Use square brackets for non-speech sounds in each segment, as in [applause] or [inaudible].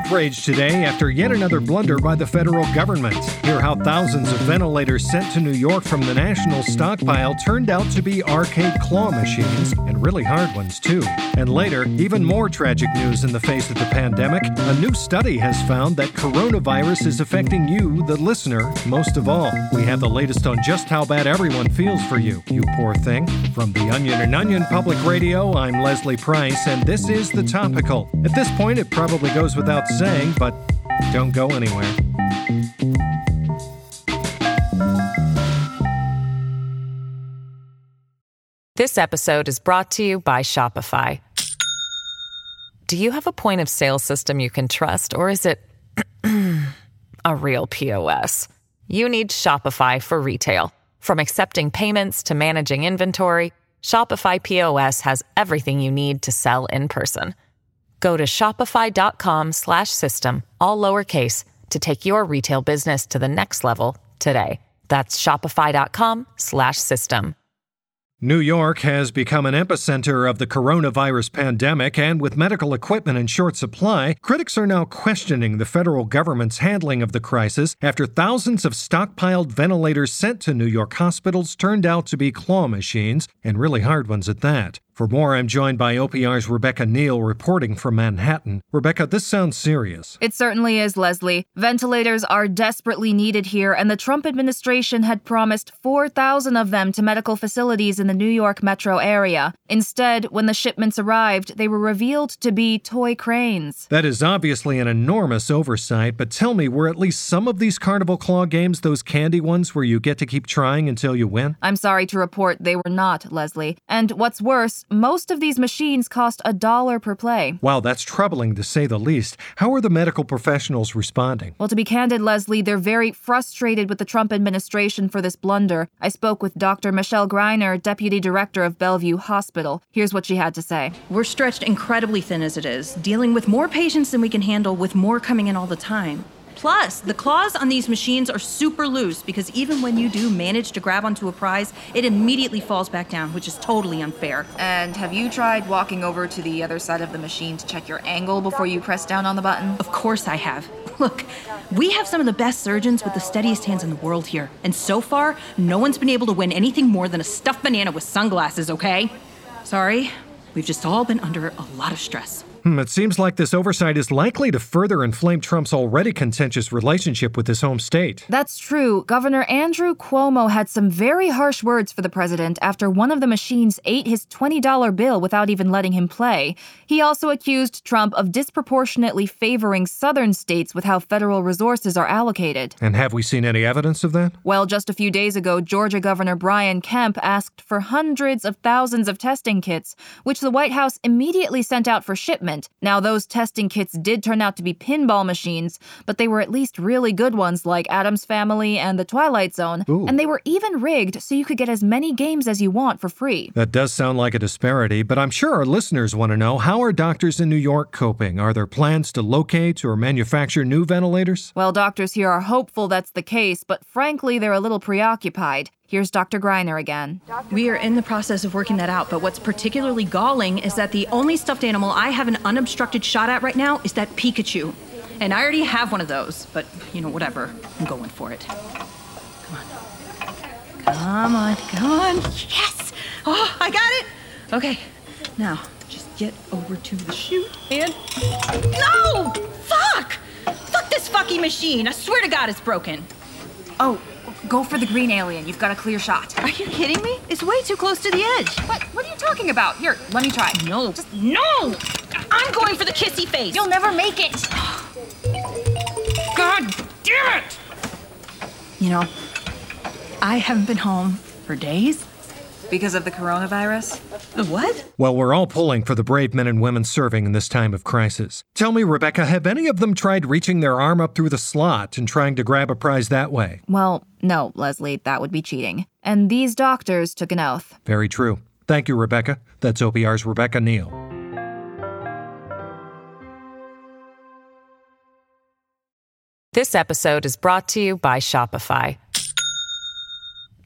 Outrage today after yet another blunder by the federal government. Hear how thousands of ventilators sent to New York from the national stockpile turned out to be arcade claw machines, and really hard ones, too. And later, even more tragic news in the face of the pandemic. A new study has found that coronavirus is affecting you, the listener, most of all. We have the latest on just how bad everyone feels for you, you poor thing. From The Onion and Onion Public Radio, I'm Leslie Price, and this is The Topical. At this point, it probably goes without saying, but don't go anywhere. This episode is brought to you by Shopify. Do you have a point of sale system you can trust, or is it [clears throat] a real POS? You need Shopify for retail. From accepting payments to managing inventory, Shopify POS has everything you need to sell in person. Go to shopify.com slash system, all lowercase, to take your retail business to the next level today. That's shopify.com slash system. New York has become an epicenter of the coronavirus pandemic, and with medical equipment in short supply, critics are now questioning the federal government's handling of the crisis after thousands of stockpiled ventilators sent to New York hospitals turned out to be claw machines, and really hard ones at that. For more, I'm joined by OPR's Rebecca Neal reporting from Manhattan. Rebecca, this sounds serious. It certainly is, Leslie. Ventilators are desperately needed here, and the Trump administration had promised 4,000 of them to medical facilities in the New York metro area. Instead, when the shipments arrived, they were revealed to be toy cranes. That is obviously an enormous oversight, but tell me, were at least some of these Carnival Claw games those candy ones where you get to keep trying until you win? I'm sorry to report they were not, Leslie. And what's worse, most of these machines cost a dollar per play. Wow, that's troubling to say the least. How are the medical professionals responding? Well, to be candid, Leslie, they're very frustrated with the Trump administration for this blunder. I spoke with Dr. Michelle Greiner, deputy director of Bellevue Hospital. Here's what she had to say We're stretched incredibly thin as it is, dealing with more patients than we can handle, with more coming in all the time. Plus, the claws on these machines are super loose because even when you do manage to grab onto a prize, it immediately falls back down, which is totally unfair. And have you tried walking over to the other side of the machine to check your angle before you press down on the button? Of course I have. Look, we have some of the best surgeons with the steadiest hands in the world here, and so far, no one's been able to win anything more than a stuffed banana with sunglasses, okay? Sorry, we've just all been under a lot of stress. Hmm, it seems like this oversight is likely to further inflame Trump's already contentious relationship with his home state. That's true. Governor Andrew Cuomo had some very harsh words for the president after one of the machines ate his $20 bill without even letting him play. He also accused Trump of disproportionately favoring southern states with how federal resources are allocated. And have we seen any evidence of that? Well, just a few days ago, Georgia Governor Brian Kemp asked for hundreds of thousands of testing kits, which the White House immediately sent out for shipment. Now, those testing kits did turn out to be pinball machines, but they were at least really good ones like Addams Family and The Twilight Zone, Ooh. and they were even rigged so you could get as many games as you want for free. That does sound like a disparity, but I'm sure our listeners want to know how are doctors in New York coping? Are there plans to locate or manufacture new ventilators? Well, doctors here are hopeful that's the case, but frankly, they're a little preoccupied. Here's Dr. Greiner again. We are in the process of working that out, but what's particularly galling is that the only stuffed animal I have an unobstructed shot at right now is that Pikachu. And I already have one of those, but you know, whatever. I'm going for it. Come on. Come on, come on. Yes! Oh, I got it! Okay, now just get over to the chute and. No! Fuck! Fuck this fucking machine! I swear to God it's broken. Oh, go for the green alien. You've got a clear shot. Are you kidding me? It's way too close to the edge. What? What are you talking about? Here, let me try. No. Just no! I'm going for the kissy face. You'll never make it. God damn it! You know, I haven't been home for days. Because of the coronavirus? The what? Well, we're all pulling for the brave men and women serving in this time of crisis. Tell me, Rebecca, have any of them tried reaching their arm up through the slot and trying to grab a prize that way? Well, no, Leslie, that would be cheating. And these doctors took an oath. Very true. Thank you, Rebecca. That's OPR's Rebecca Neal. This episode is brought to you by Shopify.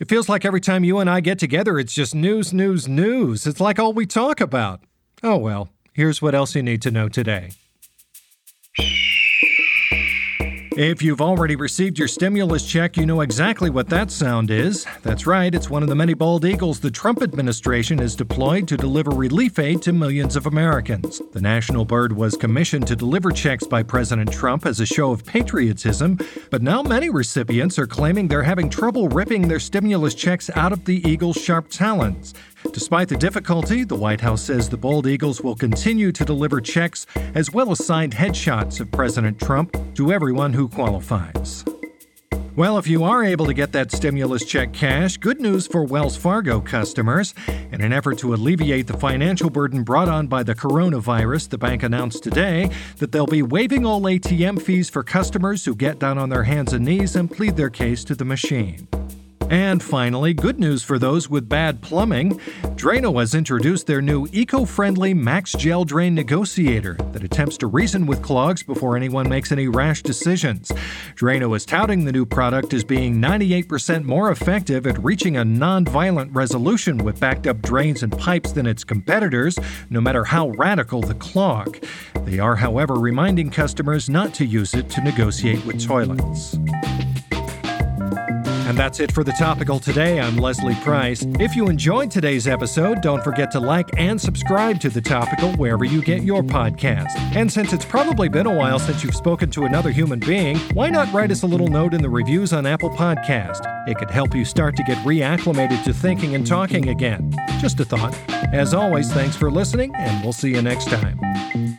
It feels like every time you and I get together, it's just news, news, news. It's like all we talk about. Oh well, here's what else you need to know today. If you've already received your stimulus check, you know exactly what that sound is. That's right, it's one of the many bald eagles the Trump administration has deployed to deliver relief aid to millions of Americans. The national bird was commissioned to deliver checks by President Trump as a show of patriotism, but now many recipients are claiming they're having trouble ripping their stimulus checks out of the eagle's sharp talons. Despite the difficulty, the White House says the Bald Eagles will continue to deliver checks as well as signed headshots of President Trump to everyone who qualifies. Well, if you are able to get that stimulus check cash, good news for Wells Fargo customers. In an effort to alleviate the financial burden brought on by the coronavirus, the bank announced today that they'll be waiving all ATM fees for customers who get down on their hands and knees and plead their case to the machine. And finally, good news for those with bad plumbing. Drano has introduced their new eco friendly Max Gel Drain Negotiator that attempts to reason with clogs before anyone makes any rash decisions. Drano is touting the new product as being 98% more effective at reaching a non violent resolution with backed up drains and pipes than its competitors, no matter how radical the clog. They are, however, reminding customers not to use it to negotiate with toilets. And that's it for the topical today. I'm Leslie Price. If you enjoyed today's episode, don't forget to like and subscribe to the topical wherever you get your podcast. And since it's probably been a while since you've spoken to another human being, why not write us a little note in the reviews on Apple Podcast? It could help you start to get reacclimated to thinking and talking again. Just a thought. As always, thanks for listening, and we'll see you next time.